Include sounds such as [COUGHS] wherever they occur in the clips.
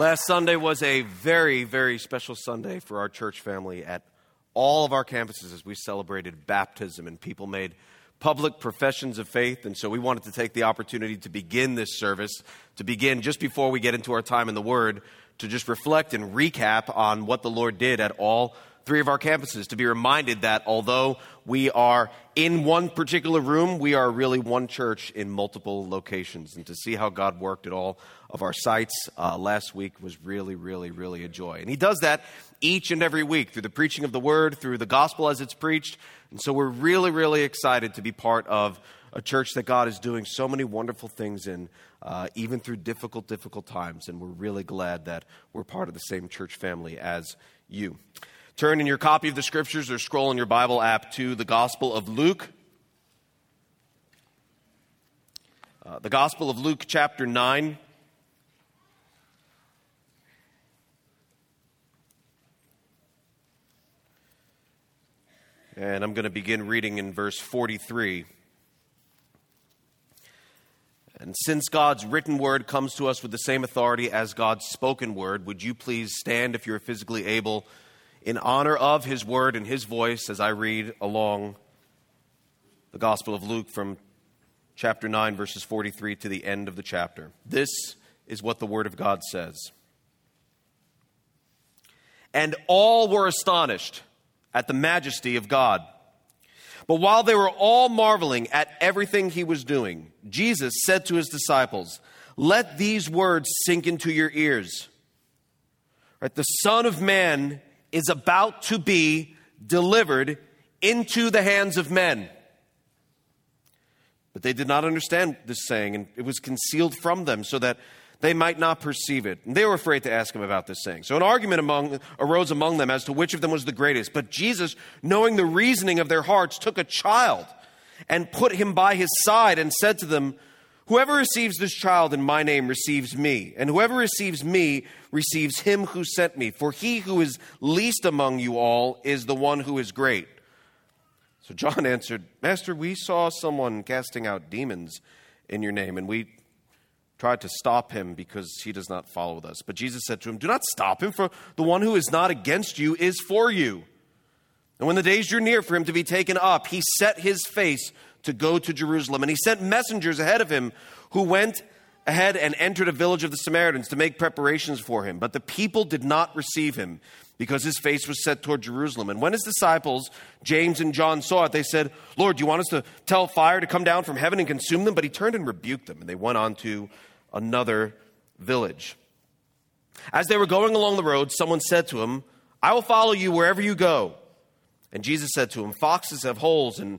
Last Sunday was a very, very special Sunday for our church family at all of our campuses as we celebrated baptism and people made public professions of faith. And so we wanted to take the opportunity to begin this service, to begin just before we get into our time in the Word, to just reflect and recap on what the Lord did at all three of our campuses, to be reminded that although we are in one particular room, we are really one church in multiple locations. And to see how God worked at all of our sites uh, last week was really, really, really a joy. And He does that each and every week through the preaching of the Word, through the gospel as it's preached. And so we're really, really excited to be part of a church that God is doing so many wonderful things in, uh, even through difficult, difficult times. And we're really glad that we're part of the same church family as you. Turn in your copy of the scriptures or scroll in your Bible app to the Gospel of Luke. Uh, the Gospel of Luke, chapter 9. And I'm going to begin reading in verse 43. And since God's written word comes to us with the same authority as God's spoken word, would you please stand if you're physically able? In honor of his word and his voice as I read along the Gospel of Luke from chapter 9, verses 43 to the end of the chapter. This is what the Word of God says. And all were astonished at the majesty of God. But while they were all marveling at everything he was doing, Jesus said to his disciples, Let these words sink into your ears. Right, the Son of Man is about to be delivered into the hands of men. But they did not understand this saying, and it was concealed from them so that they might not perceive it. And they were afraid to ask him about this saying. So an argument among, arose among them as to which of them was the greatest. But Jesus, knowing the reasoning of their hearts, took a child and put him by his side and said to them, Whoever receives this child in my name receives me, and whoever receives me receives him who sent me. For he who is least among you all is the one who is great. So John [LAUGHS] answered, Master, we saw someone casting out demons in your name, and we tried to stop him because he does not follow with us. But Jesus said to him, Do not stop him, for the one who is not against you is for you. And when the days drew near for him to be taken up, he set his face to go to Jerusalem. And he sent messengers ahead of him who went ahead and entered a village of the Samaritans to make preparations for him. But the people did not receive him because his face was set toward Jerusalem. And when his disciples, James and John, saw it, they said, Lord, do you want us to tell fire to come down from heaven and consume them? But he turned and rebuked them, and they went on to another village. As they were going along the road, someone said to him, I will follow you wherever you go. And Jesus said to him, Foxes have holes and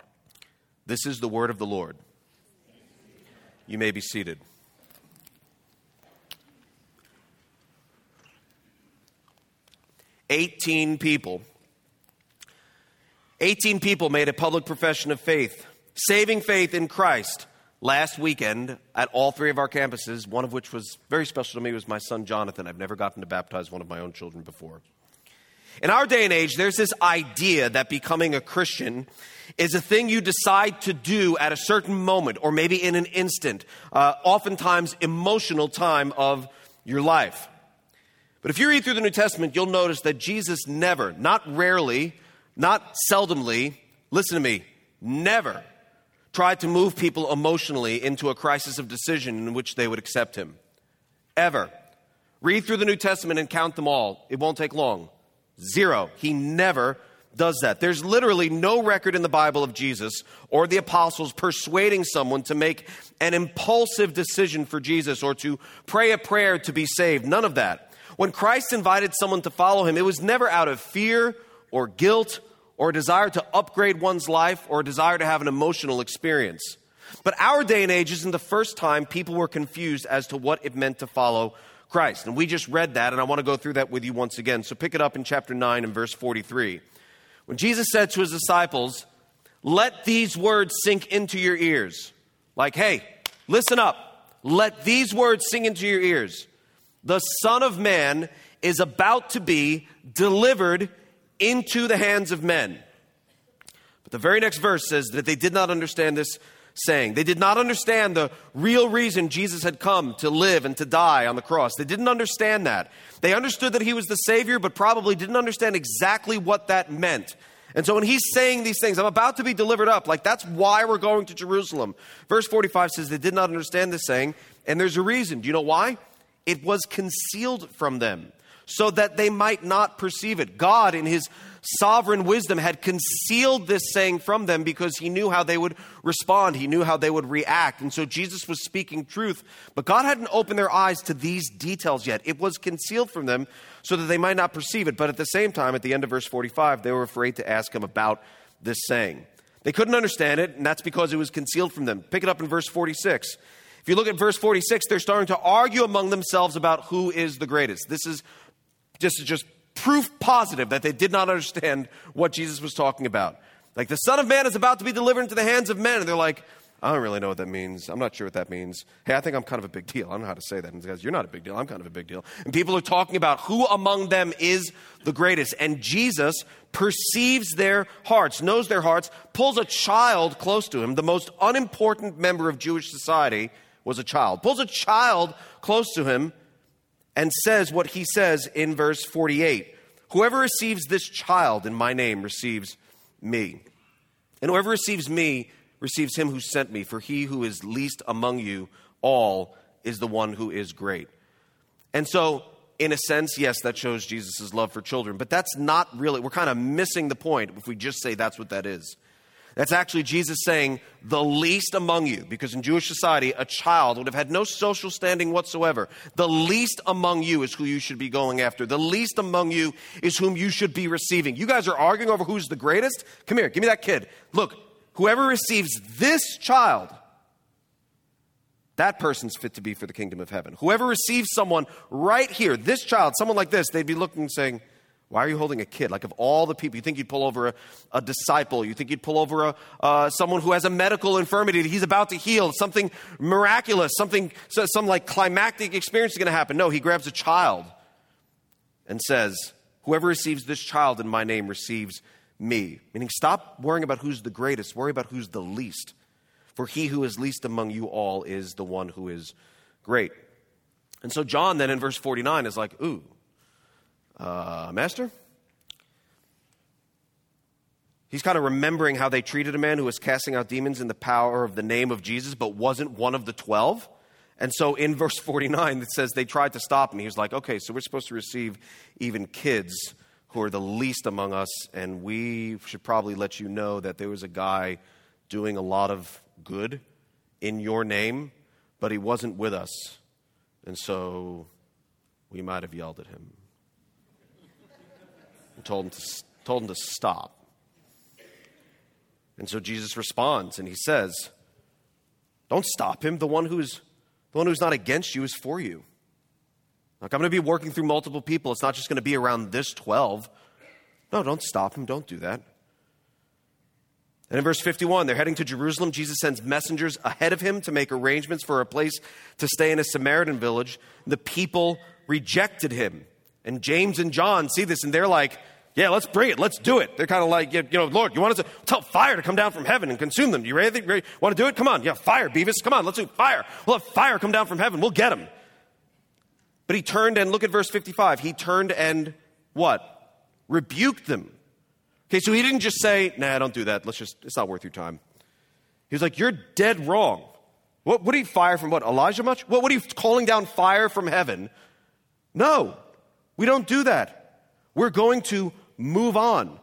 This is the word of the Lord. You may be seated. Eighteen people. 18 people made a public profession of faith, saving faith in Christ last weekend at all three of our campuses, one of which was very special to me was my son Jonathan. I've never gotten to baptize one of my own children before. In our day and age, there's this idea that becoming a Christian is a thing you decide to do at a certain moment or maybe in an instant, uh, oftentimes emotional time of your life. But if you read through the New Testament, you'll notice that Jesus never, not rarely, not seldomly, listen to me, never tried to move people emotionally into a crisis of decision in which they would accept him. Ever. Read through the New Testament and count them all. It won't take long. Zero. He never does that. There's literally no record in the Bible of Jesus or the apostles persuading someone to make an impulsive decision for Jesus or to pray a prayer to be saved. None of that. When Christ invited someone to follow him, it was never out of fear or guilt or desire to upgrade one's life or desire to have an emotional experience. But our day and age isn't the first time people were confused as to what it meant to follow Christ. And we just read that, and I want to go through that with you once again. So pick it up in chapter 9 and verse 43. When Jesus said to his disciples, Let these words sink into your ears. Like, hey, listen up. Let these words sink into your ears. The Son of Man is about to be delivered into the hands of men. But the very next verse says that they did not understand this saying. They did not understand the real reason Jesus had come to live and to die on the cross. They didn't understand that. They understood that he was the Savior, but probably didn't understand exactly what that meant. And so when he's saying these things, I'm about to be delivered up, like that's why we're going to Jerusalem. Verse 45 says they did not understand this saying, and there's a reason. Do you know why? It was concealed from them so that they might not perceive it. God, in his sovereign wisdom, had concealed this saying from them because he knew how they would respond, he knew how they would react. And so Jesus was speaking truth, but God hadn't opened their eyes to these details yet. It was concealed from them so that they might not perceive it. But at the same time, at the end of verse 45, they were afraid to ask him about this saying. They couldn't understand it, and that's because it was concealed from them. Pick it up in verse 46. If you look at verse 46, they're starting to argue among themselves about who is the greatest. This is just, just proof positive that they did not understand what Jesus was talking about. Like the Son of Man is about to be delivered into the hands of men. And they're like, I don't really know what that means. I'm not sure what that means. Hey, I think I'm kind of a big deal. I don't know how to say that. And guys, you're not a big deal. I'm kind of a big deal. And people are talking about who among them is the greatest. And Jesus perceives their hearts, knows their hearts, pulls a child close to him. The most unimportant member of Jewish society was a child. Pulls a child close to him and says what he says in verse 48 Whoever receives this child in my name receives me. And whoever receives me receives him who sent me, for he who is least among you all is the one who is great. And so, in a sense, yes, that shows Jesus' love for children, but that's not really, we're kind of missing the point if we just say that's what that is. That's actually Jesus saying, the least among you, because in Jewish society, a child would have had no social standing whatsoever. The least among you is who you should be going after. The least among you is whom you should be receiving. You guys are arguing over who's the greatest? Come here, give me that kid. Look, whoever receives this child, that person's fit to be for the kingdom of heaven. Whoever receives someone right here, this child, someone like this, they'd be looking and saying, why are you holding a kid? Like, of all the people, you think you'd pull over a, a disciple, you think you'd pull over a, uh, someone who has a medical infirmity that he's about to heal, something miraculous, something, some like climactic experience is going to happen. No, he grabs a child and says, Whoever receives this child in my name receives me. Meaning, stop worrying about who's the greatest, worry about who's the least. For he who is least among you all is the one who is great. And so, John then in verse 49 is like, Ooh, uh, Master? He's kind of remembering how they treated a man who was casting out demons in the power of the name of Jesus, but wasn't one of the 12. And so in verse 49, it says they tried to stop him. He was like, okay, so we're supposed to receive even kids who are the least among us, and we should probably let you know that there was a guy doing a lot of good in your name, but he wasn't with us. And so we might have yelled at him and told him to, told him to stop. And so Jesus responds and he says, Don't stop him. The one who's the one who's not against you is for you. Like I'm going to be working through multiple people. It's not just going to be around this 12. No, don't stop him. Don't do that. And in verse 51, they're heading to Jerusalem. Jesus sends messengers ahead of him to make arrangements for a place to stay in a Samaritan village. The people rejected him. And James and John see this and they're like, yeah, let's bring it. Let's do it. They're kind of like, you know, Lord, you want us to tell fire to come down from heaven and consume them. You ready? ready? Want to do it? Come on. Yeah, fire, Beavis. Come on. Let's do fire. We'll have fire come down from heaven. We'll get them. But he turned and look at verse 55. He turned and what? Rebuked them. Okay, so he didn't just say, nah, don't do that. Let's just, it's not worth your time. He was like, you're dead wrong. What, are you fire from what? Elijah much? What, are you calling down fire from heaven? No, we don't do that. We're going to move on.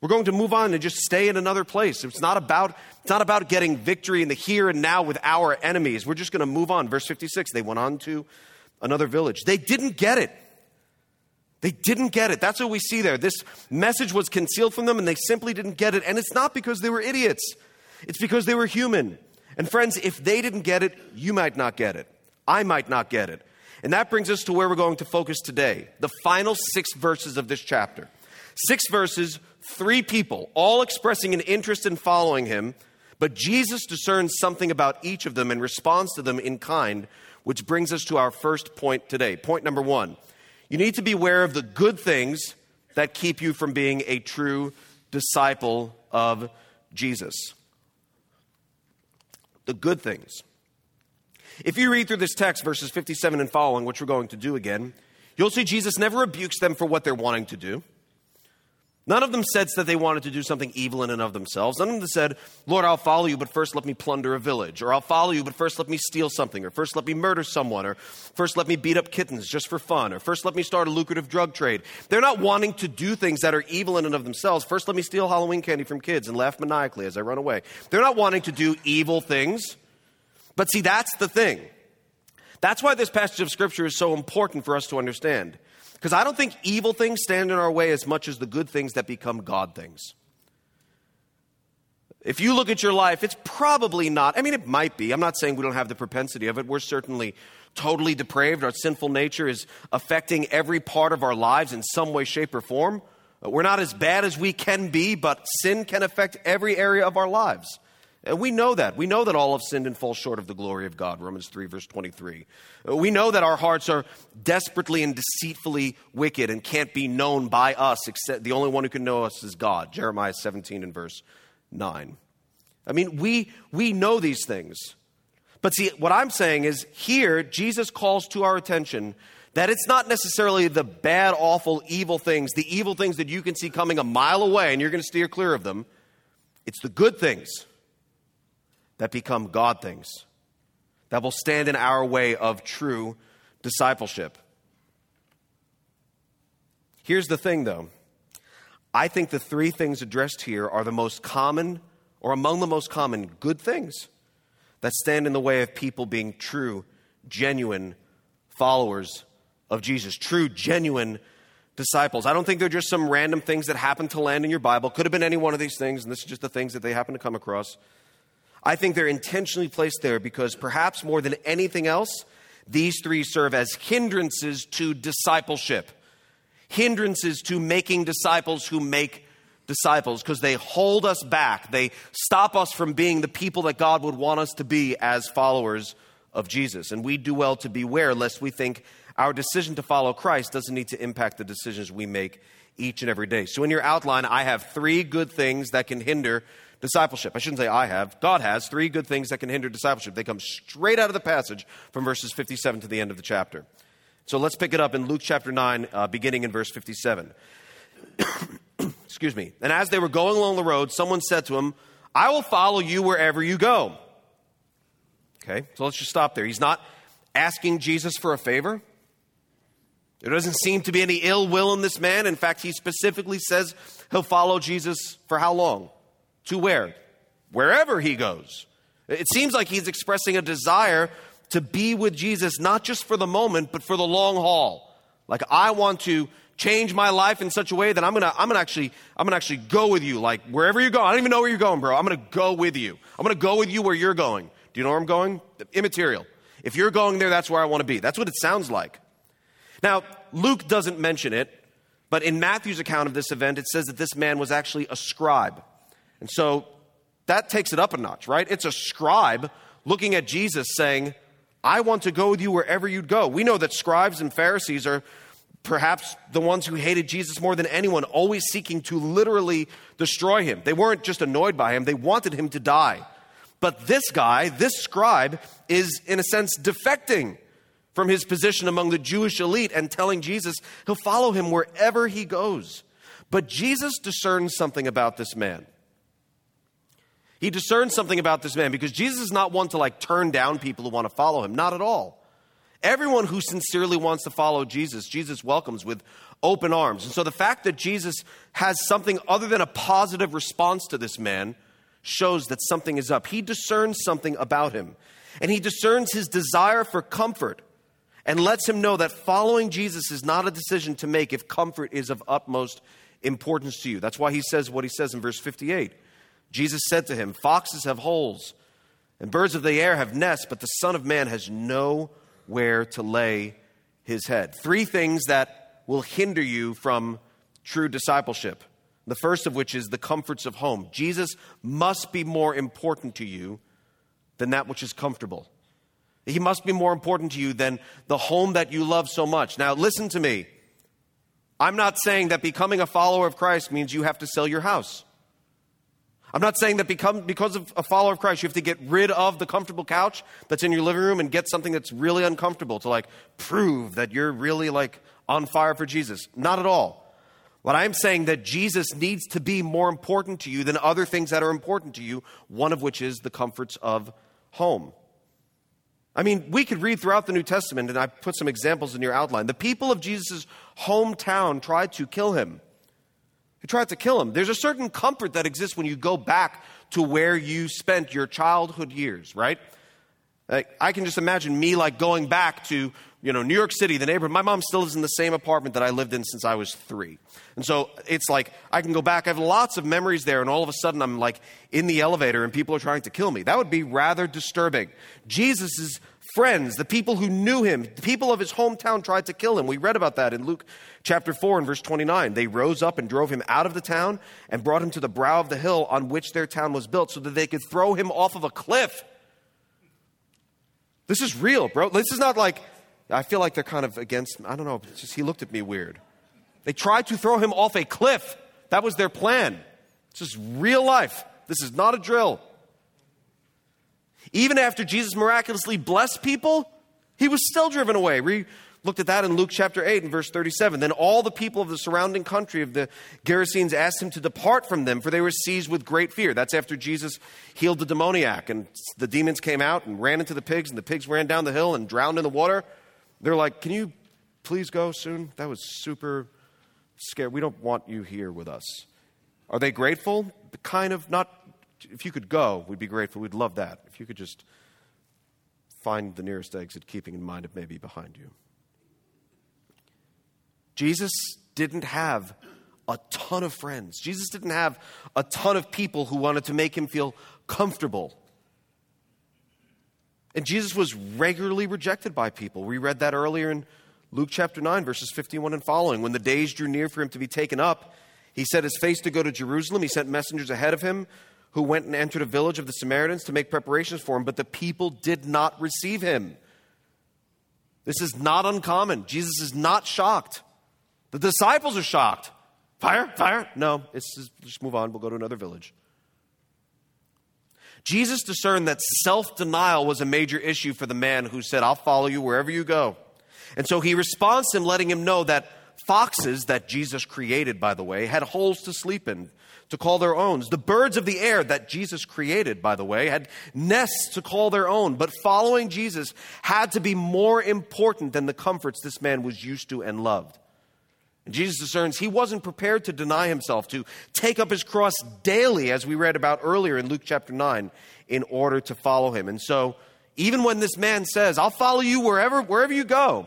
We're going to move on and just stay in another place. It's not about, it's not about getting victory in the here and now with our enemies. We're just going to move on. Verse 56, they went on to another village. They didn't get it. They didn't get it. That's what we see there. This message was concealed from them and they simply didn't get it. And it's not because they were idiots, it's because they were human. And friends, if they didn't get it, you might not get it. I might not get it. And that brings us to where we're going to focus today the final six verses of this chapter. Six verses, three people, all expressing an interest in following him, but Jesus discerns something about each of them and responds to them in kind, which brings us to our first point today. Point number one you need to be aware of the good things that keep you from being a true disciple of Jesus. The good things. If you read through this text, verses 57 and following, which we're going to do again, you'll see Jesus never rebukes them for what they're wanting to do. None of them said that they wanted to do something evil in and of themselves. None of them said, Lord, I'll follow you, but first let me plunder a village. Or I'll follow you, but first let me steal something. Or first let me murder someone. Or first let me beat up kittens just for fun. Or first let me start a lucrative drug trade. They're not wanting to do things that are evil in and of themselves. First let me steal Halloween candy from kids and laugh maniacally as I run away. They're not wanting to do evil things. But see, that's the thing. That's why this passage of Scripture is so important for us to understand. Because I don't think evil things stand in our way as much as the good things that become God things. If you look at your life, it's probably not. I mean, it might be. I'm not saying we don't have the propensity of it. We're certainly totally depraved. Our sinful nature is affecting every part of our lives in some way, shape, or form. We're not as bad as we can be, but sin can affect every area of our lives. And we know that. We know that all have sinned and fall short of the glory of God, Romans 3, verse 23. Uh, we know that our hearts are desperately and deceitfully wicked and can't be known by us, except the only one who can know us is God, Jeremiah 17 and verse 9. I mean, we, we know these things. But see, what I'm saying is here, Jesus calls to our attention that it's not necessarily the bad, awful, evil things, the evil things that you can see coming a mile away and you're going to steer clear of them. It's the good things that become God things, that will stand in our way of true discipleship. Here's the thing, though. I think the three things addressed here are the most common, or among the most common, good things that stand in the way of people being true, genuine followers of Jesus, true, genuine disciples. I don't think they're just some random things that happen to land in your Bible. Could have been any one of these things, and this is just the things that they happen to come across. I think they're intentionally placed there because perhaps more than anything else, these three serve as hindrances to discipleship, hindrances to making disciples who make disciples because they hold us back. They stop us from being the people that God would want us to be as followers of Jesus. And we do well to beware lest we think our decision to follow Christ doesn't need to impact the decisions we make each and every day. So, in your outline, I have three good things that can hinder discipleship. I shouldn't say I have. God has three good things that can hinder discipleship. They come straight out of the passage from verses 57 to the end of the chapter. So let's pick it up in Luke chapter 9, uh, beginning in verse 57. [COUGHS] Excuse me. And as they were going along the road, someone said to him, I will follow you wherever you go. Okay, so let's just stop there. He's not asking Jesus for a favor. There doesn't seem to be any ill will in this man. In fact, he specifically says he'll follow Jesus for how long? To where? Wherever he goes. It seems like he's expressing a desire to be with Jesus, not just for the moment, but for the long haul. Like, I want to change my life in such a way that I'm gonna, I'm gonna actually, I'm gonna actually go with you. Like, wherever you go, I don't even know where you're going, bro. I'm gonna go with you. I'm gonna go with you where you're going. Do you know where I'm going? Immaterial. If you're going there, that's where I want to be. That's what it sounds like. Now, Luke doesn't mention it, but in Matthew's account of this event, it says that this man was actually a scribe. And so that takes it up a notch, right? It's a scribe looking at Jesus saying, I want to go with you wherever you'd go. We know that scribes and Pharisees are perhaps the ones who hated Jesus more than anyone, always seeking to literally destroy him. They weren't just annoyed by him, they wanted him to die. But this guy, this scribe, is in a sense defecting from his position among the Jewish elite and telling Jesus he'll follow him wherever he goes. But Jesus discerns something about this man. He discerns something about this man because Jesus is not one to like turn down people who want to follow him. Not at all. Everyone who sincerely wants to follow Jesus, Jesus welcomes with open arms. And so the fact that Jesus has something other than a positive response to this man shows that something is up. He discerns something about him. And he discerns his desire for comfort and lets him know that following Jesus is not a decision to make if comfort is of utmost importance to you. That's why he says what he says in verse 58. Jesus said to him, Foxes have holes, and birds of the air have nests, but the Son of Man has nowhere to lay his head. Three things that will hinder you from true discipleship. The first of which is the comforts of home. Jesus must be more important to you than that which is comfortable. He must be more important to you than the home that you love so much. Now, listen to me. I'm not saying that becoming a follower of Christ means you have to sell your house. I'm not saying that become, because of a follower of Christ, you have to get rid of the comfortable couch that's in your living room and get something that's really uncomfortable to like prove that you're really like on fire for Jesus. Not at all. What I'm saying that Jesus needs to be more important to you than other things that are important to you, one of which is the comforts of home. I mean, we could read throughout the New Testament, and I put some examples in your outline. The people of Jesus' hometown tried to kill him. They tried to kill him. There's a certain comfort that exists when you go back to where you spent your childhood years, right? Like, I can just imagine me like going back to you know New York City, the neighborhood. My mom still lives in the same apartment that I lived in since I was three, and so it's like I can go back. I have lots of memories there, and all of a sudden I'm like in the elevator and people are trying to kill me. That would be rather disturbing. Jesus's friends, the people who knew him, the people of his hometown tried to kill him. We read about that in Luke chapter 4 and verse 29. They rose up and drove him out of the town and brought him to the brow of the hill on which their town was built so that they could throw him off of a cliff. This is real, bro. This is not like, I feel like they're kind of against, I don't know, just he looked at me weird. They tried to throw him off a cliff. That was their plan. This is real life. This is not a drill. Even after Jesus miraculously blessed people, he was still driven away. We looked at that in Luke chapter 8 and verse 37. Then all the people of the surrounding country of the Gerasenes asked him to depart from them, for they were seized with great fear. That's after Jesus healed the demoniac, and the demons came out and ran into the pigs, and the pigs ran down the hill and drowned in the water. They're like, Can you please go soon? That was super scary. We don't want you here with us. Are they grateful? Kind of, not if you could go, we'd be grateful. We'd love that. If you could just find the nearest exit, keeping in mind it may be behind you. Jesus didn't have a ton of friends. Jesus didn't have a ton of people who wanted to make him feel comfortable. And Jesus was regularly rejected by people. We read that earlier in Luke chapter 9, verses 51 and following. When the days drew near for him to be taken up, he set his face to go to Jerusalem. He sent messengers ahead of him who went and entered a village of the Samaritans to make preparations for him, but the people did not receive him. This is not uncommon. Jesus is not shocked. The disciples are shocked. Fire, fire. No, it's just, just move on. We'll go to another village. Jesus discerned that self denial was a major issue for the man who said, I'll follow you wherever you go. And so he responds to him, letting him know that foxes that Jesus created, by the way, had holes to sleep in to call their own. The birds of the air that Jesus created, by the way, had nests to call their own. But following Jesus had to be more important than the comforts this man was used to and loved. And Jesus discerns he wasn't prepared to deny himself, to take up his cross daily, as we read about earlier in Luke chapter 9, in order to follow him. And so, even when this man says, I'll follow you wherever, wherever you go,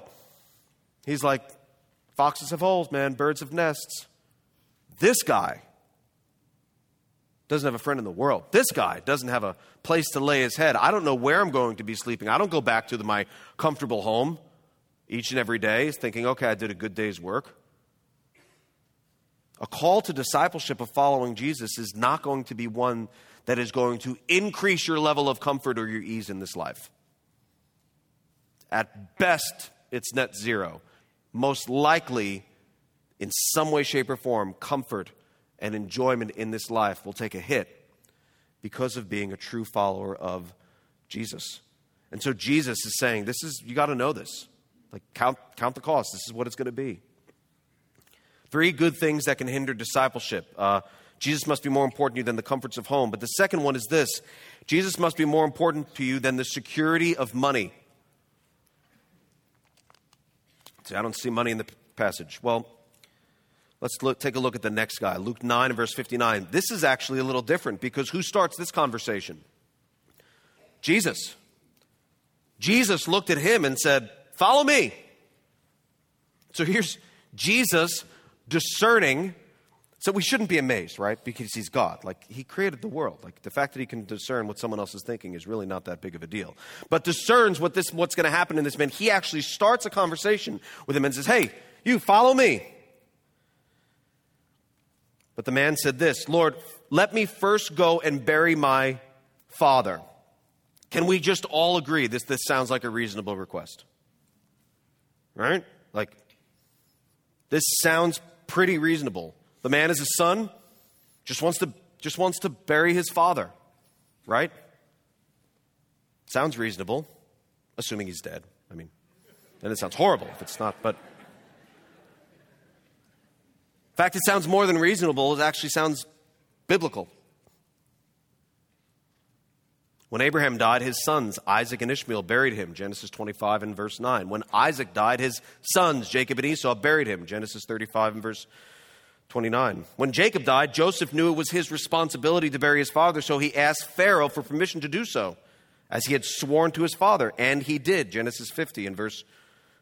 he's like, Foxes have holes, man, birds have nests. This guy doesn't have a friend in the world. This guy doesn't have a place to lay his head. I don't know where I'm going to be sleeping. I don't go back to the, my comfortable home each and every day thinking, okay, I did a good day's work. A call to discipleship of following Jesus is not going to be one that is going to increase your level of comfort or your ease in this life. At best, it's net zero. Most likely, in some way, shape, or form, comfort and enjoyment in this life will take a hit because of being a true follower of Jesus. And so Jesus is saying, This is, you got to know this. Like, count, count the cost. This is what it's going to be. Three good things that can hinder discipleship. Uh, Jesus must be more important to you than the comforts of home. But the second one is this Jesus must be more important to you than the security of money. See, I don't see money in the passage. Well, Let's look, take a look at the next guy, Luke 9 and verse 59. This is actually a little different because who starts this conversation? Jesus. Jesus looked at him and said, Follow me. So here's Jesus discerning So we shouldn't be amazed, right? Because he's God. Like, he created the world. Like, the fact that he can discern what someone else is thinking is really not that big of a deal. But discerns what this, what's going to happen in this man. He actually starts a conversation with him and says, Hey, you follow me. But the man said this Lord, let me first go and bury my father. Can we just all agree this, this sounds like a reasonable request? Right? Like, this sounds pretty reasonable. The man is a son, just wants to, just wants to bury his father, right? Sounds reasonable, assuming he's dead. I mean, and it sounds horrible if it's not, but. In fact, it sounds more than reasonable, it actually sounds biblical. When Abraham died, his sons, Isaac and Ishmael, buried him, Genesis 25 and verse 9. When Isaac died, his sons, Jacob and Esau, buried him, Genesis 35 and verse 29. When Jacob died, Joseph knew it was his responsibility to bury his father, so he asked Pharaoh for permission to do so, as he had sworn to his father, and he did, Genesis 50 and verse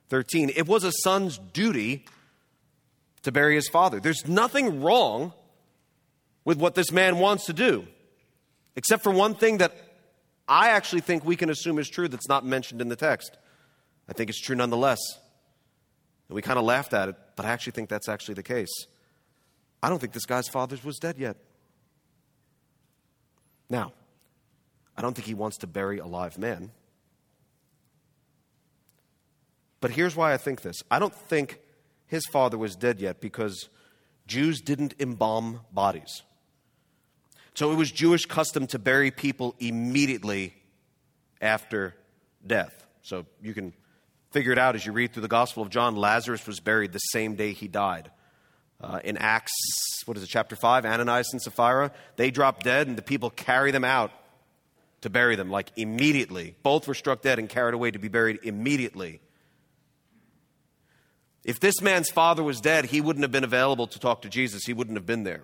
13. It was a son's duty to bury his father. There's nothing wrong with what this man wants to do, except for one thing that I actually think we can assume is true that's not mentioned in the text. I think it's true nonetheless. And we kind of laughed at it, but I actually think that's actually the case. I don't think this guy's father was dead yet. Now, I don't think he wants to bury a live man. But here's why I think this I don't think his father was dead yet because Jews didn't embalm bodies. So it was Jewish custom to bury people immediately after death. So you can figure it out as you read through the Gospel of John. Lazarus was buried the same day he died. Uh, in Acts, what is it, chapter 5, Ananias and Sapphira, they drop dead and the people carry them out to bury them, like immediately. Both were struck dead and carried away to be buried immediately. If this man's father was dead, he wouldn't have been available to talk to Jesus. He wouldn't have been there.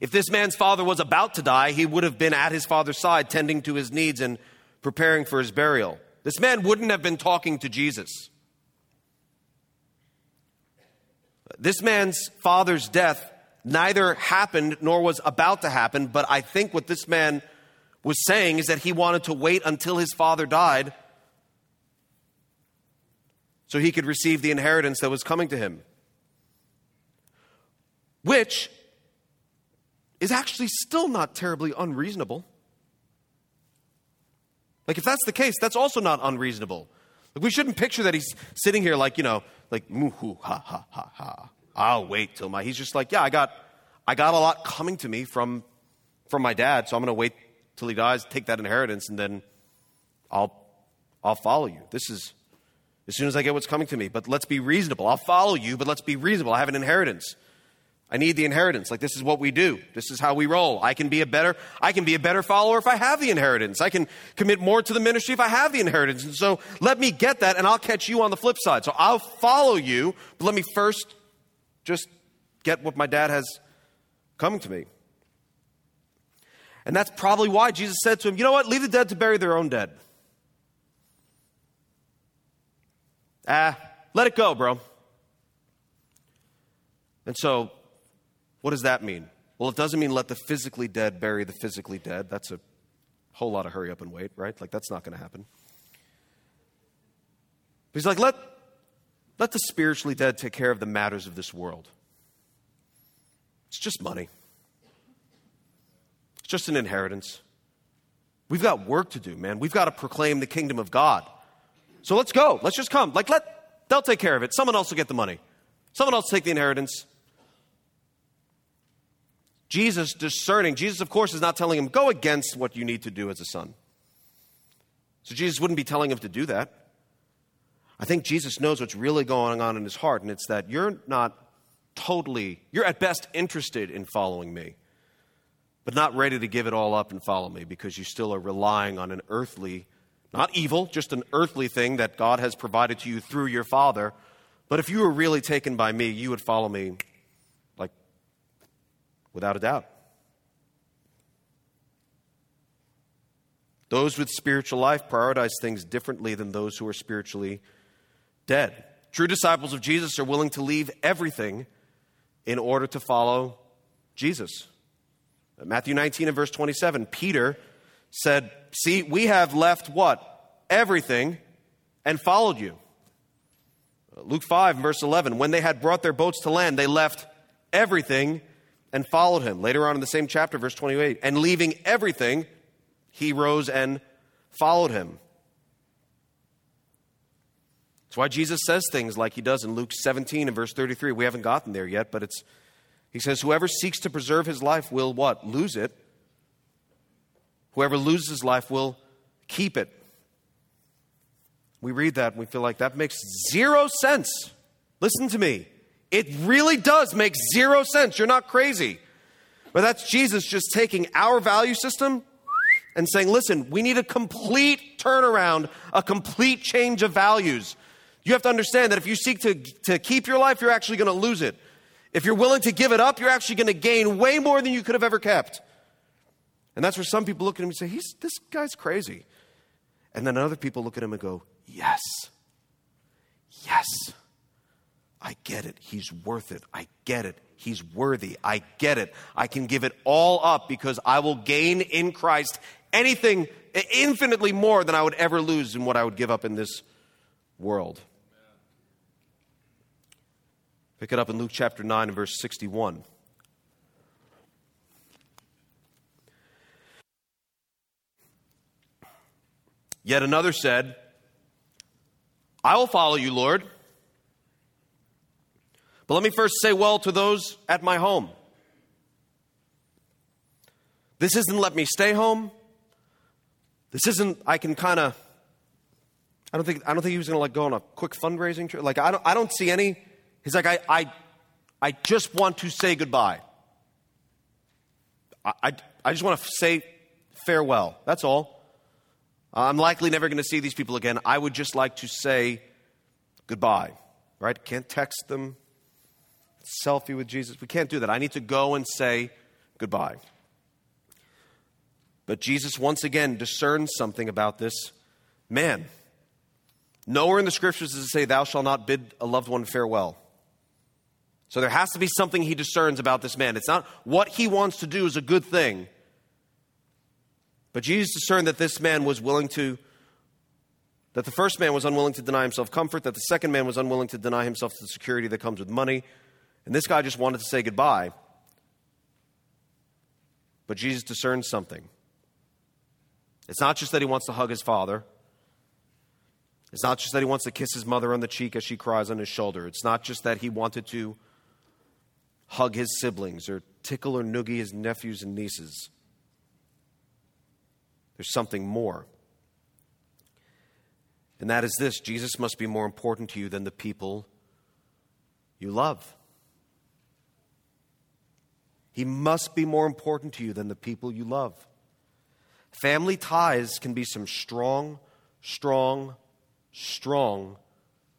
If this man's father was about to die, he would have been at his father's side, tending to his needs and preparing for his burial. This man wouldn't have been talking to Jesus. This man's father's death neither happened nor was about to happen, but I think what this man was saying is that he wanted to wait until his father died so he could receive the inheritance that was coming to him. Which is actually still not terribly unreasonable. Like, if that's the case, that's also not unreasonable. Like, we shouldn't picture that he's sitting here like, you know, like, moo ha, ha, ha, ha. I'll wait till my. He's just like, yeah, I got, I got a lot coming to me from, from my dad, so I'm going to wait till he dies, take that inheritance, and then I'll, I'll follow you. This is as soon as I get what's coming to me. But let's be reasonable. I'll follow you, but let's be reasonable. I have an inheritance. I need the inheritance. Like this is what we do. This is how we roll. I can be a better I can be a better follower if I have the inheritance. I can commit more to the ministry if I have the inheritance. And so let me get that and I'll catch you on the flip side. So I'll follow you, but let me first just get what my dad has coming to me. And that's probably why Jesus said to him, "You know what? Leave the dead to bury their own dead." Ah, let it go, bro. And so what does that mean? Well, it doesn't mean let the physically dead bury the physically dead. That's a whole lot of hurry up and wait, right? Like, that's not going to happen. But he's like, let, let the spiritually dead take care of the matters of this world. It's just money, it's just an inheritance. We've got work to do, man. We've got to proclaim the kingdom of God. So let's go. Let's just come. Like, let, they'll take care of it. Someone else will get the money. Someone else take the inheritance. Jesus discerning. Jesus, of course, is not telling him, go against what you need to do as a son. So Jesus wouldn't be telling him to do that. I think Jesus knows what's really going on in his heart, and it's that you're not totally, you're at best interested in following me, but not ready to give it all up and follow me because you still are relying on an earthly, not evil, just an earthly thing that God has provided to you through your Father. But if you were really taken by me, you would follow me like, without a doubt. Those with spiritual life prioritize things differently than those who are spiritually dead. True disciples of Jesus are willing to leave everything in order to follow Jesus. Matthew 19 and verse 27, Peter said, See, we have left what? Everything and followed you. Uh, Luke 5, verse 11, when they had brought their boats to land, they left everything and followed him. Later on in the same chapter, verse 28, and leaving everything, he rose and followed him. That's why Jesus says things like he does in Luke 17 and verse 33. We haven't gotten there yet, but it's he says, Whoever seeks to preserve his life will what? Lose it. Whoever loses his life will keep it. We read that and we feel like that makes zero sense. Listen to me. It really does make zero sense. You're not crazy. But that's Jesus just taking our value system and saying, listen, we need a complete turnaround, a complete change of values. You have to understand that if you seek to, to keep your life, you're actually going to lose it. If you're willing to give it up, you're actually going to gain way more than you could have ever kept. And that's where some people look at him and say, He's, This guy's crazy. And then other people look at him and go, Yes. Yes. I get it. He's worth it. I get it. He's worthy. I get it. I can give it all up because I will gain in Christ anything infinitely more than I would ever lose in what I would give up in this world. Pick it up in Luke chapter 9 and verse 61. Yet another said, I will follow you, Lord. But let me first say well to those at my home. This isn't let me stay home. This isn't I can kind of I don't think I don't think he was going to like go on a quick fundraising trip. Like I don't I don't see any He's like, I, I, I just want to say goodbye. I, I, I just want to say farewell. That's all. I'm likely never going to see these people again. I would just like to say goodbye, right? Can't text them, selfie with Jesus. We can't do that. I need to go and say goodbye. But Jesus once again discerns something about this man. Nowhere in the scriptures does it say, Thou shalt not bid a loved one farewell. So there has to be something he discerns about this man. It's not what he wants to do is a good thing. But Jesus discerned that this man was willing to, that the first man was unwilling to deny himself comfort, that the second man was unwilling to deny himself the security that comes with money. And this guy just wanted to say goodbye. But Jesus discerns something. It's not just that he wants to hug his father. It's not just that he wants to kiss his mother on the cheek as she cries on his shoulder. It's not just that he wanted to hug his siblings or tickle or noogie his nephews and nieces. There's something more. And that is this Jesus must be more important to you than the people you love. He must be more important to you than the people you love. Family ties can be some strong, strong, strong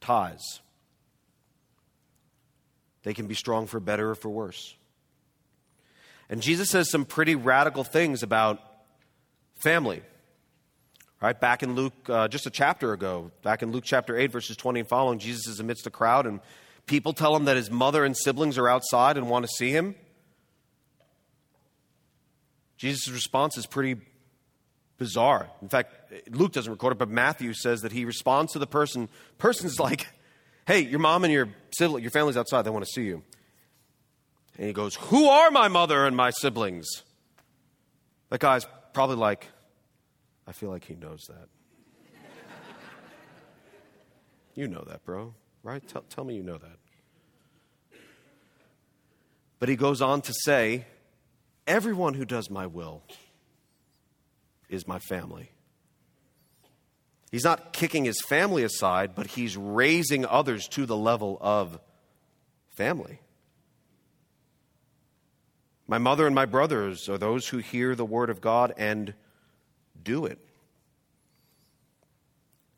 ties. They can be strong for better or for worse. And Jesus says some pretty radical things about family. Right back in Luke, uh, just a chapter ago, back in Luke chapter 8, verses 20 and following, Jesus is amidst a crowd, and people tell him that his mother and siblings are outside and want to see him. Jesus' response is pretty bizarre. In fact, Luke doesn't record it, but Matthew says that he responds to the person. Person's [LAUGHS] like, Hey, your mom and your sibling, your family's outside. They want to see you. And he goes, Who are my mother and my siblings? That guy's probably like, I feel like he knows that. you know that, bro, right? Tell, tell me you know that. But he goes on to say, Everyone who does my will is my family. He's not kicking his family aside, but he's raising others to the level of family. My mother and my brothers are those who hear the word of God and do it.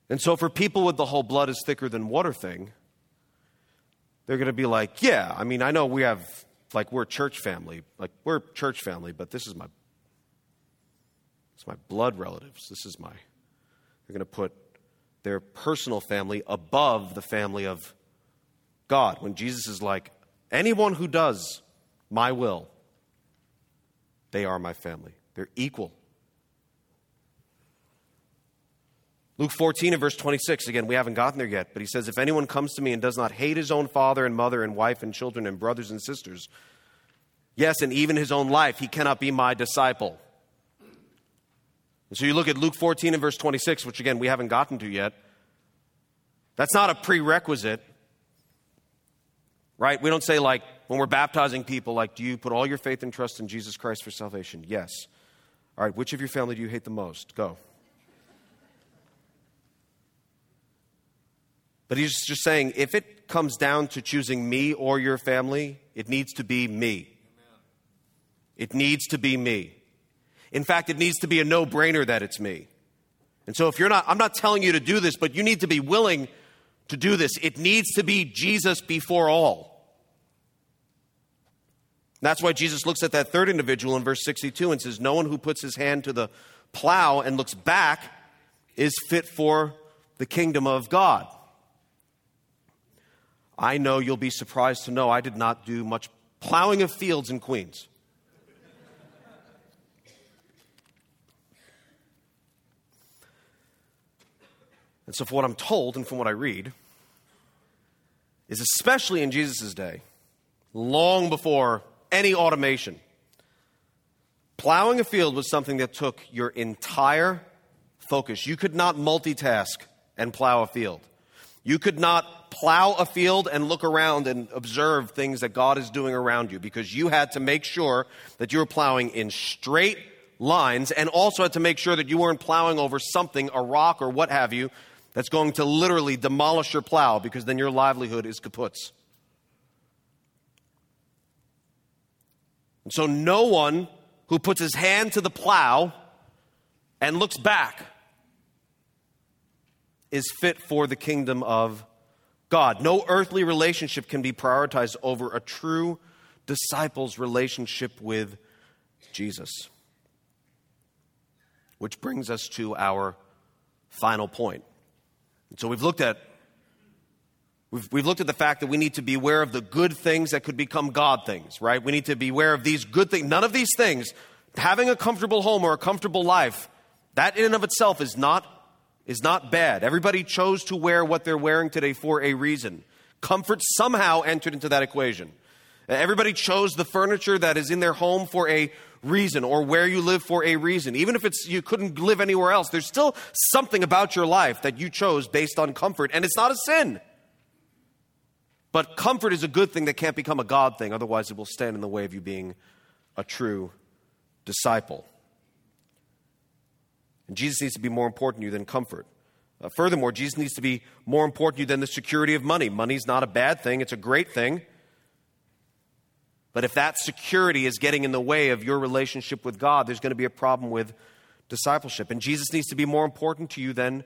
And so, for people with the whole blood is thicker than water thing, they're going to be like, yeah, I mean, I know we have, like, we're church family. Like, we're church family, but this is my, it's my blood relatives. This is my, they're going to put their personal family above the family of God. When Jesus is like, Anyone who does my will, they are my family. They're equal. Luke 14 and verse 26, again, we haven't gotten there yet, but he says, If anyone comes to me and does not hate his own father and mother and wife and children and brothers and sisters, yes, and even his own life, he cannot be my disciple. And so you look at Luke 14 and verse 26, which again, we haven't gotten to yet. That's not a prerequisite, right? We don't say, like, when we're baptizing people, like, do you put all your faith and trust in Jesus Christ for salvation? Yes. All right, which of your family do you hate the most? Go. But he's just saying if it comes down to choosing me or your family, it needs to be me. It needs to be me. In fact, it needs to be a no brainer that it's me. And so if you're not, I'm not telling you to do this, but you need to be willing to do this. It needs to be Jesus before all. That's why Jesus looks at that third individual in verse 62 and says, No one who puts his hand to the plow and looks back is fit for the kingdom of God. I know you'll be surprised to know I did not do much plowing of fields in Queens. And so, from what I'm told and from what I read, is especially in Jesus' day, long before any automation, plowing a field was something that took your entire focus. You could not multitask and plow a field. You could not plow a field and look around and observe things that God is doing around you because you had to make sure that you were plowing in straight lines and also had to make sure that you weren't plowing over something, a rock or what have you, that's going to literally demolish your plow because then your livelihood is kaputs. And so no one who puts his hand to the plow and looks back is fit for the kingdom of God. No earthly relationship can be prioritized over a true disciple's relationship with Jesus. Which brings us to our final point. So we've looked at We've, we've looked at the fact that we need to be aware of the good things that could become God things, right? We need to be aware of these good things. None of these things, having a comfortable home or a comfortable life, that in and of itself is not is not bad. Everybody chose to wear what they're wearing today for a reason. Comfort somehow entered into that equation. Everybody chose the furniture that is in their home for a reason or where you live for a reason. Even if it's you couldn't live anywhere else, there's still something about your life that you chose based on comfort and it's not a sin. But comfort is a good thing that can't become a God thing, otherwise it will stand in the way of you being a true disciple. And Jesus needs to be more important to you than comfort. Uh, furthermore, Jesus needs to be more important to you than the security of money. Money's not a bad thing, it's a great thing. But if that security is getting in the way of your relationship with God, there's going to be a problem with discipleship. And Jesus needs to be more important to you than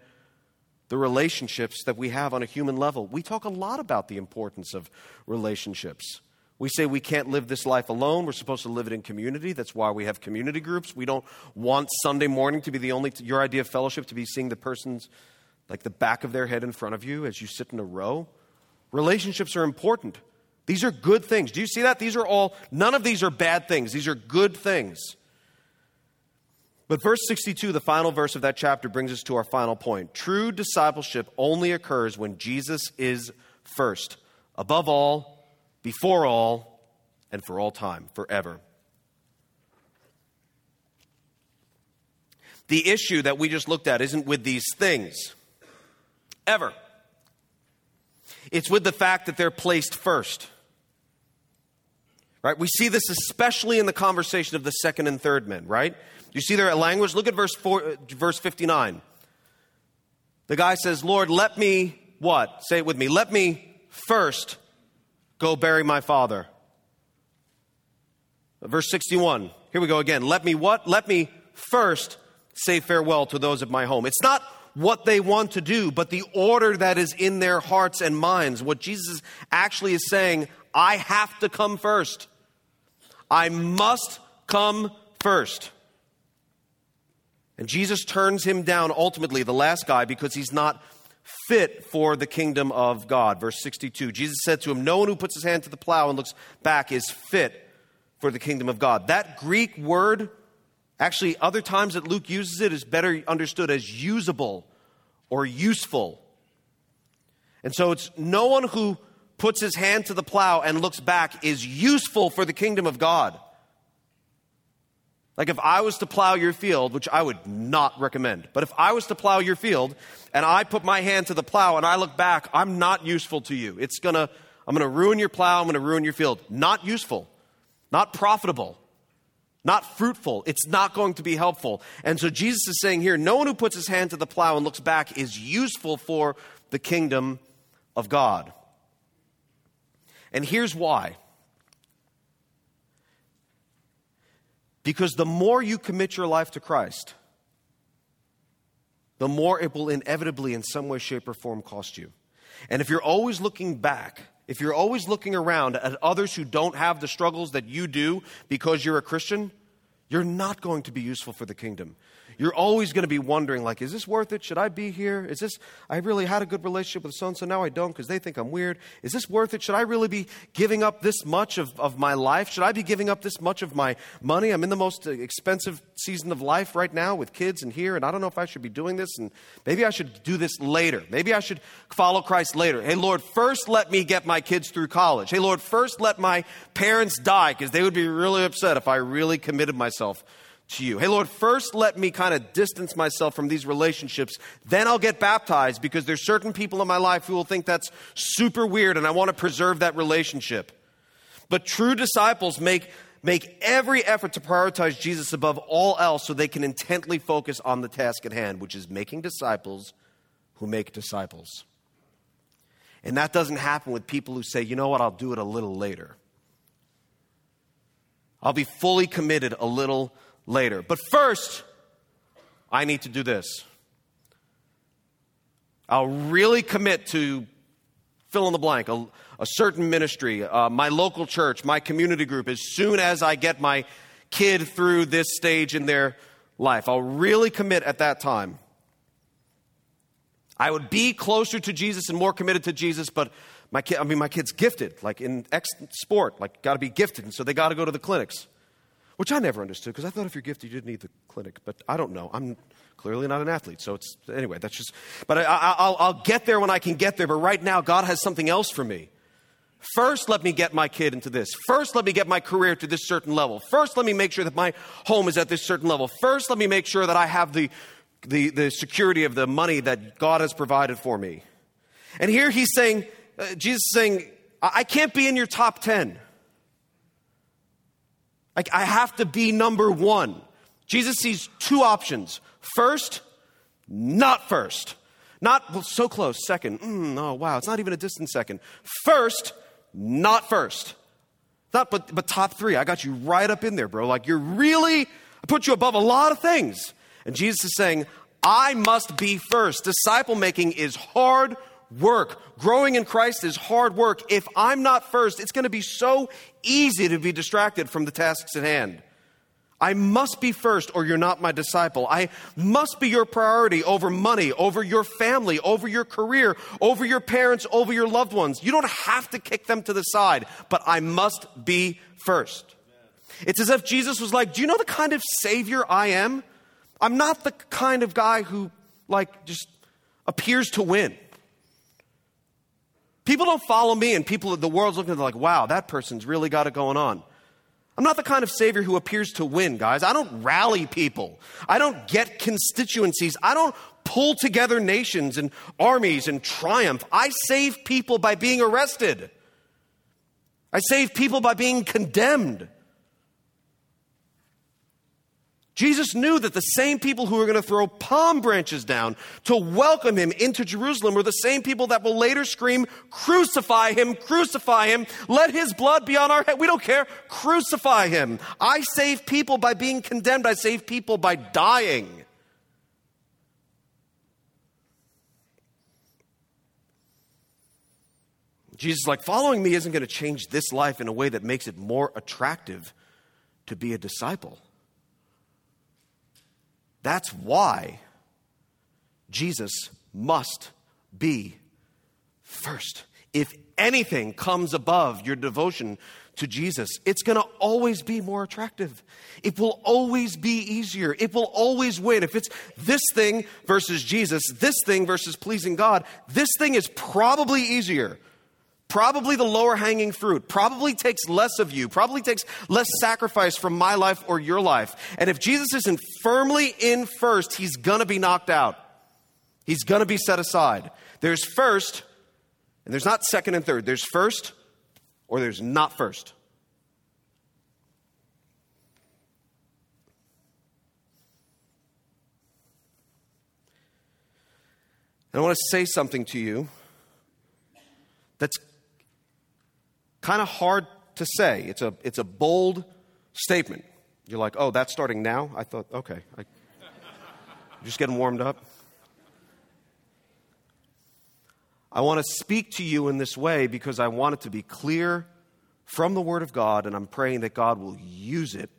the relationships that we have on a human level. We talk a lot about the importance of relationships. We say we can't live this life alone. We're supposed to live it in community. That's why we have community groups. We don't want Sunday morning to be the only, your idea of fellowship to be seeing the person's, like the back of their head in front of you as you sit in a row. Relationships are important. These are good things. Do you see that? These are all, none of these are bad things. These are good things. But verse 62, the final verse of that chapter, brings us to our final point. True discipleship only occurs when Jesus is first. Above all, before all, and for all time, forever. The issue that we just looked at isn't with these things, ever. It's with the fact that they're placed first. Right? We see this especially in the conversation of the second and third men, right? You see their language? Look at verse, four, uh, verse 59. The guy says, Lord, let me, what? Say it with me. Let me first Go bury my father. Uh, verse 61. Here we go again. Let me what? Let me first say farewell to those of my home. It's not what they want to do, but the order that is in their hearts and minds. What Jesus actually is saying, I have to come first. I must come first. And Jesus turns him down ultimately, the last guy, because he's not fit for the kingdom of God. Verse 62 Jesus said to him, No one who puts his hand to the plow and looks back is fit for the kingdom of God. That Greek word, actually, other times that Luke uses it, is better understood as usable or useful. And so it's no one who puts his hand to the plow and looks back is useful for the kingdom of God. Like if I was to plow your field, which I would not recommend, but if I was to plow your field and I put my hand to the plow and I look back, I'm not useful to you. It's gonna, I'm gonna ruin your plow, I'm gonna ruin your field. Not useful, not profitable, not fruitful. It's not going to be helpful. And so Jesus is saying here no one who puts his hand to the plow and looks back is useful for the kingdom of God. And here's why. Because the more you commit your life to Christ, the more it will inevitably, in some way, shape, or form, cost you. And if you're always looking back, if you're always looking around at others who don't have the struggles that you do because you're a Christian, you're not going to be useful for the kingdom you're always going to be wondering, like, is this worth it? Should I be here? Is this, I really had a good relationship with so and so, now I don't because they think I'm weird. Is this worth it? Should I really be giving up this much of, of my life? Should I be giving up this much of my money? I'm in the most uh, expensive season of life right now with kids and here, and I don't know if I should be doing this, and maybe I should do this later. Maybe I should follow Christ later. Hey, Lord, first let me get my kids through college. Hey, Lord, first let my parents die because they would be really upset if I really committed myself to you. Hey, Lord, first let me kind of distance myself from these relationships. Then I'll get baptized because there's certain people in my life who will think that's super weird and I want to preserve that relationship. But true disciples make, make every effort to prioritize Jesus above all else so they can intently focus on the task at hand, which is making disciples who make disciples. And that doesn't happen with people who say, you know what, I'll do it a little later. I'll be fully committed a little later. But first, I need to do this. I'll really commit to fill in the blank, a, a certain ministry, uh, my local church, my community group, as soon as I get my kid through this stage in their life. I'll really commit at that time. I would be closer to Jesus and more committed to Jesus, but my kid, I mean, my kid's gifted, like in X sport, like got to be gifted, and so they got to go to the clinics which I never understood because I thought if you're gifted, you didn't need the clinic. But I don't know. I'm clearly not an athlete. So it's, anyway, that's just, but I, will get there when I can get there. But right now, God has something else for me. First, let me get my kid into this. First, let me get my career to this certain level. First, let me make sure that my home is at this certain level. First, let me make sure that I have the, the, the security of the money that God has provided for me. And here he's saying, uh, Jesus is saying, I, I can't be in your top 10. Like, I have to be number one. Jesus sees two options. First, not first. Not well, so close, second. Mm, oh, wow, it's not even a distant second. First, not first. Not, but, but top three. I got you right up in there, bro. Like, you're really, I put you above a lot of things. And Jesus is saying, I must be first. Disciple making is hard work. Growing in Christ is hard work. If I'm not first, it's going to be so easy to be distracted from the tasks at hand. I must be first, or you're not my disciple. I must be your priority over money, over your family, over your career, over your parents, over your loved ones. You don't have to kick them to the side, but I must be first. It's as if Jesus was like, Do you know the kind of Savior I am? I'm not the kind of guy who, like, just appears to win. People don't follow me, and people, the world's looking at them like, wow, that person's really got it going on. I'm not the kind of Savior who appears to win, guys. I don't rally people. I don't get constituencies. I don't pull together nations and armies and triumph. I save people by being arrested. I save people by being condemned. Jesus knew that the same people who were going to throw palm branches down to welcome him into Jerusalem were the same people that will later scream, Crucify him, crucify him, let his blood be on our head. We don't care, crucify him. I save people by being condemned, I save people by dying. Jesus like, following me isn't going to change this life in a way that makes it more attractive to be a disciple. That's why Jesus must be first. If anything comes above your devotion to Jesus, it's going to always be more attractive. It will always be easier. It will always win. If it's this thing versus Jesus, this thing versus pleasing God, this thing is probably easier. Probably the lower hanging fruit, probably takes less of you, probably takes less sacrifice from my life or your life. And if Jesus isn't firmly in first, he's gonna be knocked out. He's gonna be set aside. There's first, and there's not second and third. There's first, or there's not first. And I want to say something to you that's kind of hard to say. It's a, it's a bold statement. You're like, oh, that's starting now? I thought, okay. I, just getting warmed up. I want to speak to you in this way because I want it to be clear from the Word of God, and I'm praying that God will use it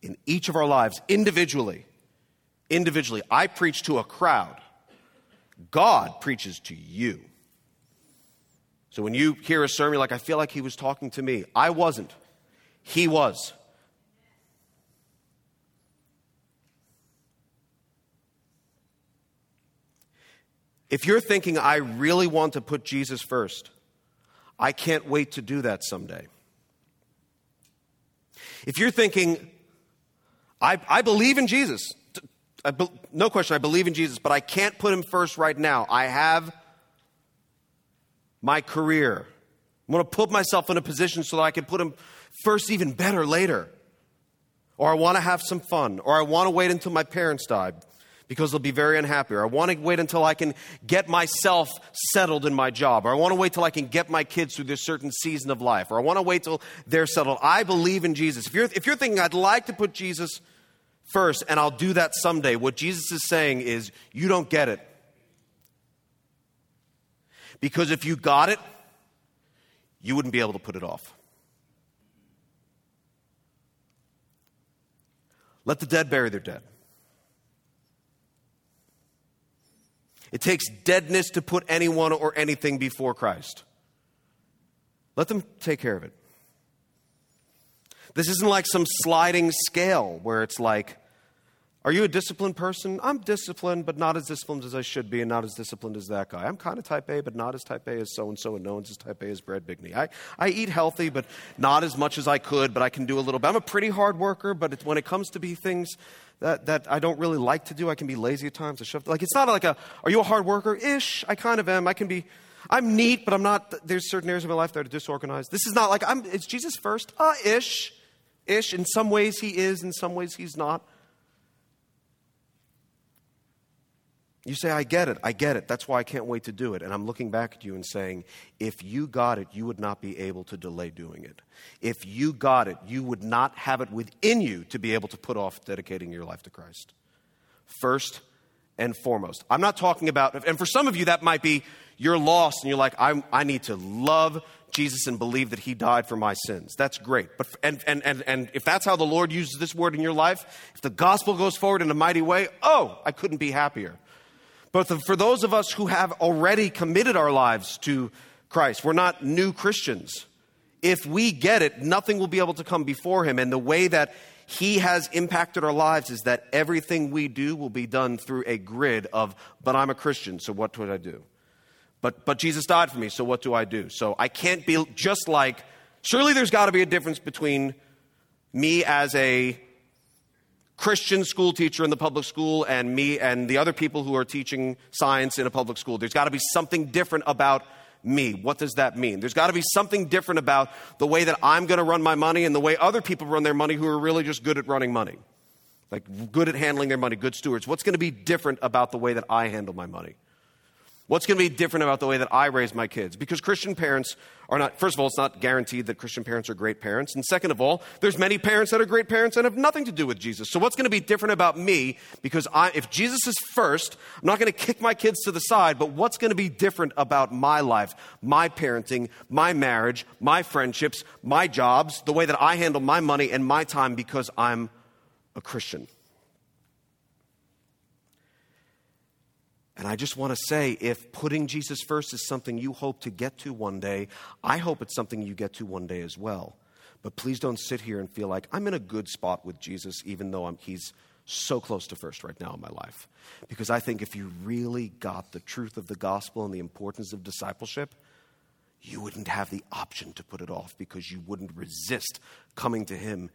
in each of our lives individually. Individually. I preach to a crowd, God preaches to you. So when you hear a sermon, like, I feel like he was talking to me, I wasn't. He was. If you're thinking, I really want to put Jesus first, I can't wait to do that someday. If you're thinking, I, I believe in Jesus, be, no question, I believe in Jesus, but I can't put him first right now. I have my career. I'm going to put myself in a position so that I can put him first even better later. Or I want to have some fun. Or I want to wait until my parents die because they'll be very unhappy. Or I want to wait until I can get myself settled in my job. Or I want to wait till I can get my kids through this certain season of life. Or I want to wait till they're settled. I believe in Jesus. If you're, if you're thinking, I'd like to put Jesus first and I'll do that someday, what Jesus is saying is, you don't get it. Because if you got it, you wouldn't be able to put it off. Let the dead bury their dead. It takes deadness to put anyone or anything before Christ. Let them take care of it. This isn't like some sliding scale where it's like, are you a disciplined person? I'm disciplined, but not as disciplined as I should be, and not as disciplined as that guy. I'm kind of type A, but not as type A as so and so, and no one's as type A as Brad Bigney. I, I eat healthy, but not as much as I could, but I can do a little bit. I'm a pretty hard worker, but when it comes to be things that, that I don't really like to do, I can be lazy at times. I shove, like, it's not like a, are you a hard worker? Ish. I kind of am. I can be, I'm neat, but I'm not, there's certain areas of my life that are disorganized. This is not like, I'm, it's Jesus first. Uh, ish. Ish. In some ways he is, in some ways he's not. You say, I get it, I get it. That's why I can't wait to do it. And I'm looking back at you and saying, if you got it, you would not be able to delay doing it. If you got it, you would not have it within you to be able to put off dedicating your life to Christ. First and foremost. I'm not talking about, and for some of you, that might be you're lost and you're like, i I need to love Jesus and believe that he died for my sins. That's great. But, and, and, and, and if that's how the Lord uses this word in your life, if the gospel goes forward in a mighty way, oh, I couldn't be happier. But for those of us who have already committed our lives to Christ, we're not new Christians. If we get it, nothing will be able to come before Him. And the way that He has impacted our lives is that everything we do will be done through a grid of, but I'm a Christian, so what would I do? But, but Jesus died for me, so what do I do? So I can't be just like, surely there's got to be a difference between me as a Christian school teacher in the public school and me and the other people who are teaching science in a public school. There's got to be something different about me. What does that mean? There's got to be something different about the way that I'm going to run my money and the way other people run their money who are really just good at running money. Like good at handling their money, good stewards. What's going to be different about the way that I handle my money? What's going to be different about the way that I raise my kids? Because Christian parents are not, first of all, it's not guaranteed that Christian parents are great parents. And second of all, there's many parents that are great parents and have nothing to do with Jesus. So what's going to be different about me? Because I, if Jesus is first, I'm not going to kick my kids to the side, but what's going to be different about my life, my parenting, my marriage, my friendships, my jobs, the way that I handle my money and my time because I'm a Christian? And I just want to say if putting Jesus first is something you hope to get to one day, I hope it's something you get to one day as well. But please don't sit here and feel like I'm in a good spot with Jesus, even though I'm, he's so close to first right now in my life. Because I think if you really got the truth of the gospel and the importance of discipleship, you wouldn't have the option to put it off because you wouldn't resist coming to Him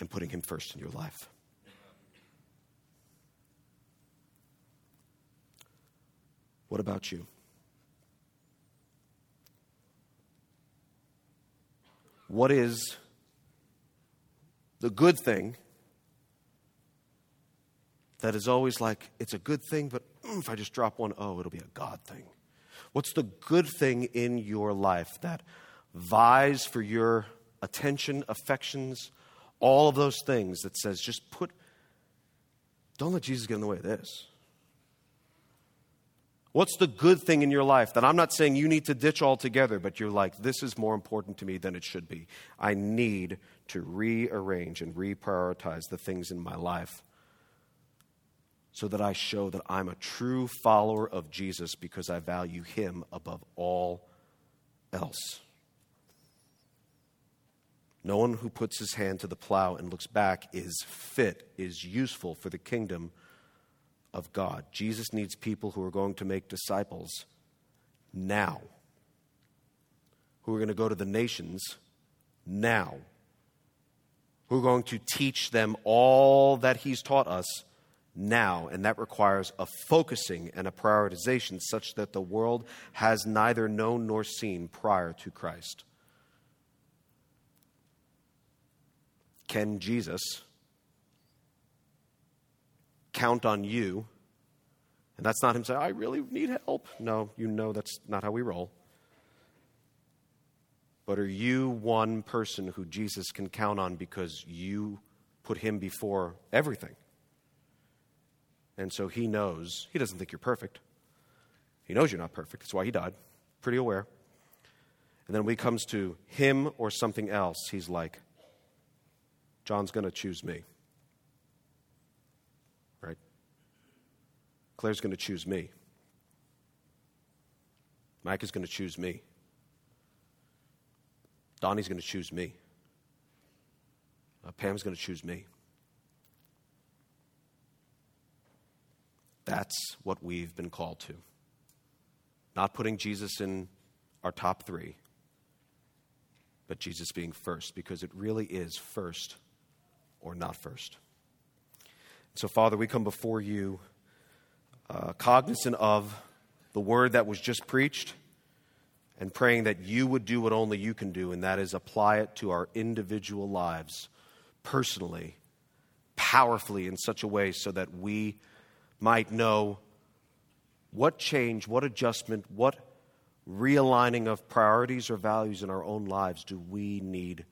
and putting Him first in your life. What about you? What is the good thing that is always like, it's a good thing, but mm, if I just drop one O, it'll be a God thing? What's the good thing in your life that vies for your attention, affections, all of those things that says, just put, don't let Jesus get in the way of this? What's the good thing in your life that I'm not saying you need to ditch altogether, but you're like, this is more important to me than it should be? I need to rearrange and reprioritize the things in my life so that I show that I'm a true follower of Jesus because I value him above all else. No one who puts his hand to the plow and looks back is fit, is useful for the kingdom of God. Jesus needs people who are going to make disciples now, who are going to go to the nations now, who are going to teach them all that He's taught us now. And that requires a focusing and a prioritization such that the world has neither known nor seen prior to Christ. Can Jesus? Count on you. And that's not him saying, I really need help. No, you know that's not how we roll. But are you one person who Jesus can count on because you put him before everything? And so he knows, he doesn't think you're perfect. He knows you're not perfect. That's why he died. Pretty aware. And then when he comes to him or something else, he's like, John's going to choose me. Claire's going to choose me. Mike is going to choose me. Donnie's going to choose me. Uh, Pam's going to choose me. That's what we've been called to. Not putting Jesus in our top three, but Jesus being first, because it really is first or not first. So, Father, we come before you uh, cognizant of the word that was just preached and praying that you would do what only you can do, and that is apply it to our individual lives personally, powerfully, in such a way so that we might know what change, what adjustment, what realigning of priorities or values in our own lives do we need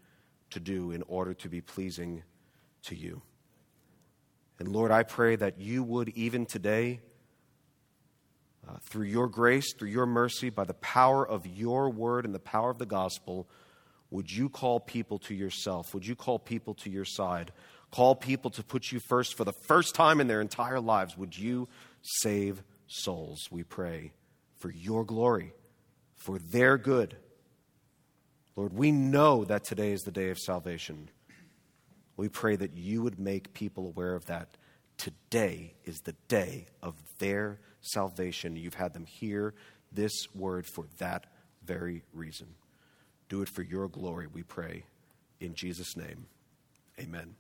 to do in order to be pleasing to you. And Lord, I pray that you would, even today, uh, through your grace, through your mercy, by the power of your word and the power of the gospel, would you call people to yourself? Would you call people to your side? Call people to put you first for the first time in their entire lives. Would you save souls, we pray, for your glory, for their good? Lord, we know that today is the day of salvation. We pray that you would make people aware of that. Today is the day of their salvation. You've had them hear this word for that very reason. Do it for your glory, we pray. In Jesus' name, amen.